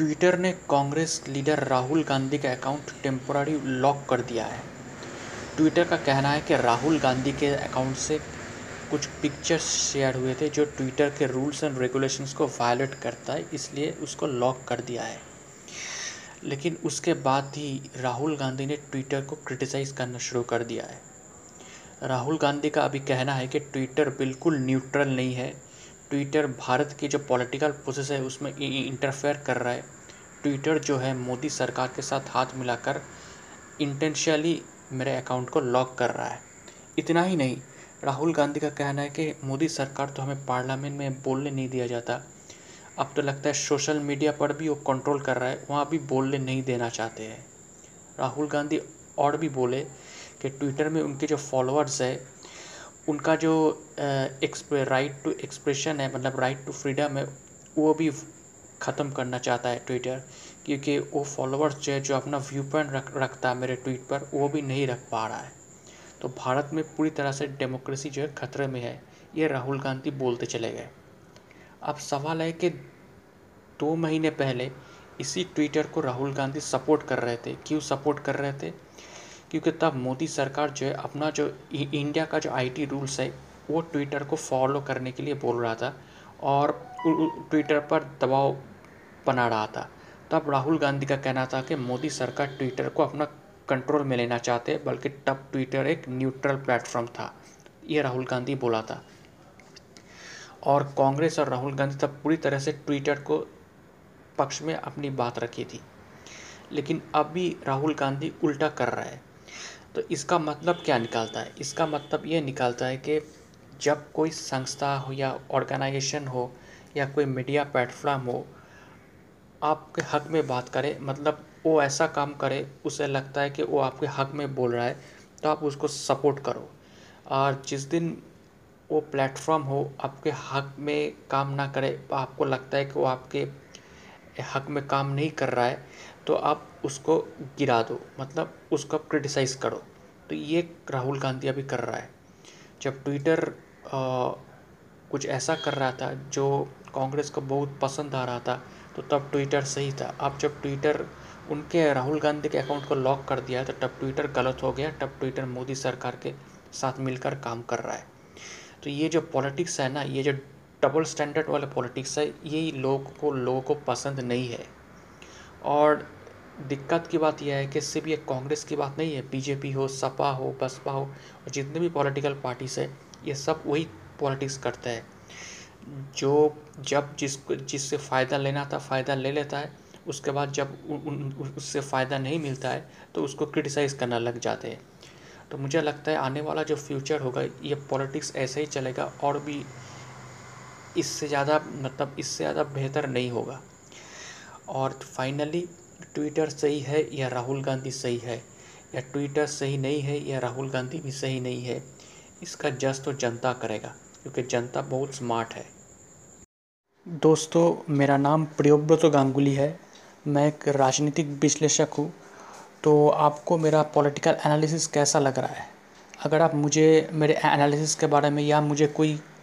Twitter ने Congress leader Rahul Gandhi का account temporary lock कर दिया है। ट्विटर का कहना है कि राहुल गांधी के अकाउंट से कुछ पिक्चर्स शेयर हुए थे जो ट्विटर के रूल्स एंड रेगुलेशंस को वायलेट करता है, इसलिए उसको लॉक कर दिया है। लेकिन उसके बाद ही राहुल गांधी ने ट्विटर को क्रिटिसाइज़ करना शुरू कर दिया है। राहुल गांधी का अभी कहना है कि ट्विटर बिल्कुल न्यूट्रल नहीं है। ट्विटर भारत की जो पॉलिटिकल प्रोसेस है, उसमें इंटरफेयर कर रहा है। ट्विटर जो है, मोदी सरकार के साथ हाथ मिलाकर इंटेंशली मेरे अकाउंट को लॉक कर रहा है। इतना ही नहीं, राहुल गांधी का कहना है कि मोदी सरकार तो हमें पार्लियामेंट में बोलने नहीं दिया जाता। अब तो लगता है सोशल मीडिया पर भी वो कंट्रोल कर रहा है, वहाँ भी बोलने नहीं देना चाहते हैं। राहुल गांधी और भी बोले कि ट्विटर में उनके जो फॉलोअर्स है उनका जो राइट टू एक्सप्रेशन है मतलब राइट टू फ्रीडम है, वो भी ख़त्म करना चाहता है ट्विटर क्योंकि वो फॉलोअर्स जो है, जो अपना व्यू पॉइंट रख, रखता है मेरे ट्वीट पर, वो भी नहीं रख पा रहा है। तो भारत में पूरी तरह से डेमोक्रेसी जो है, खतरे में है, ये राहुल गांधी बोलते चले गए। अब सवाल है कि दो महीने पहले इसी ट्विटर को राहुल गांधी सपोर्ट कर रहे थे, क्यों सपोर्ट कर रहे थे? क्योंकि तब मोदी सरकार जो है अपना जो इंडिया का जो आईटी रूल्स है, वो ट्विटर को फॉलो करने के लिए बोल रहा था और ट्विटर पर दबाव बना रहा था। तब राहुल गांधी का कहना था कि मोदी सरकार ट्विटर को अपना कंट्रोल में लेना चाहते, बल्कि तब ट्विटर एक न्यूट्रल प्लेटफॉर्म था, ये राहुल गांधी बोला था। और कांग्रेस और राहुल गांधी तब पूरी तरह से ट्विटर को पक्ष में अपनी बात रखी थी। लेकिन अभी राहुल गांधी उल्टा कर रहा है। तो इसका मतलब क्या निकालता है? इसका मतलब ये निकालता है कि जब कोई संस्था हो या ऑर्गेनाइजेशन हो या कोई मीडिया प्लेटफॉर्म हो, आपके हक में बात करे मतलब वो ऐसा काम करे, उसे लगता है कि वो आपके हक में बोल रहा है तो आप उसको सपोर्ट करो। और जिस दिन वो प्लेटफॉर्म हो, आपके हक में काम ना करे, आपको लगता है कि वो आपके हक में काम नहीं कर रहा है तो आप उसको गिरा दो। मतलब उसको आप क्रिटिसाइज़ करो। तो ये राहुल गांधी अभी कर रहा है। जब ट्विटर आ, कुछ ऐसा कर रहा था जो कांग्रेस को बहुत पसंद आ रहा था तो तब ट्विटर सही था। अब जब ट्विटर उनके राहुल गांधी के अकाउंट को लॉक कर दिया तो तब ट्विटर गलत हो गया। तब ट्विटर मोदी सरकार के साथ मिलकर काम कर रहा है। तो ये जो पॉलिटिक्स है ना ये जो डबल स्टैंडर्ड वाले पॉलिटिक्स है ये लोगों को लोगों को पसंद नहीं है। और दिक्कत की बात यह है कि सिर्फ़ ये कांग्रेस की बात नहीं है बीजेपी हो सपा हो बसपा हो और जितने भी पॉलिटिकल पार्टीज़ है ये सब वही पॉलिटिक्स करते हैं। जो जब जिस जिससे फ़ायदा लेना था फ़ायदा ले लेता है उसके बाद जब उन, उससे फ़ायदा नहीं मिलता है तो उसको क्रिटिसाइज़ करना लग जाते हैं। तो मुझे लगता है आने वाला जो फ्यूचर होगा ये पॉलिटिक्स ऐसे ही चलेगा और भी इससे ज़्यादा मतलब इससे ज़्यादा बेहतर नहीं होगा। और फाइनली ट्विटर सही है या राहुल गांधी सही है? या ट्विटर सही नहीं है या राहुल गांधी भी सही नहीं है? इसका जज तो जनता करेगा, क्योंकि जनता बहुत स्मार्ट है। दोस्तों, मेरा नाम प्रियोव्रत गांगुली है। मैं एक राजनीतिक विश्लेषक हूँ। तो आपको मेरा पॉलिटिकल एनालिसिस कैसा लग रहा है? अगर आप मुझे, मेरे एनालिसिस के बारे में या मुझे कोई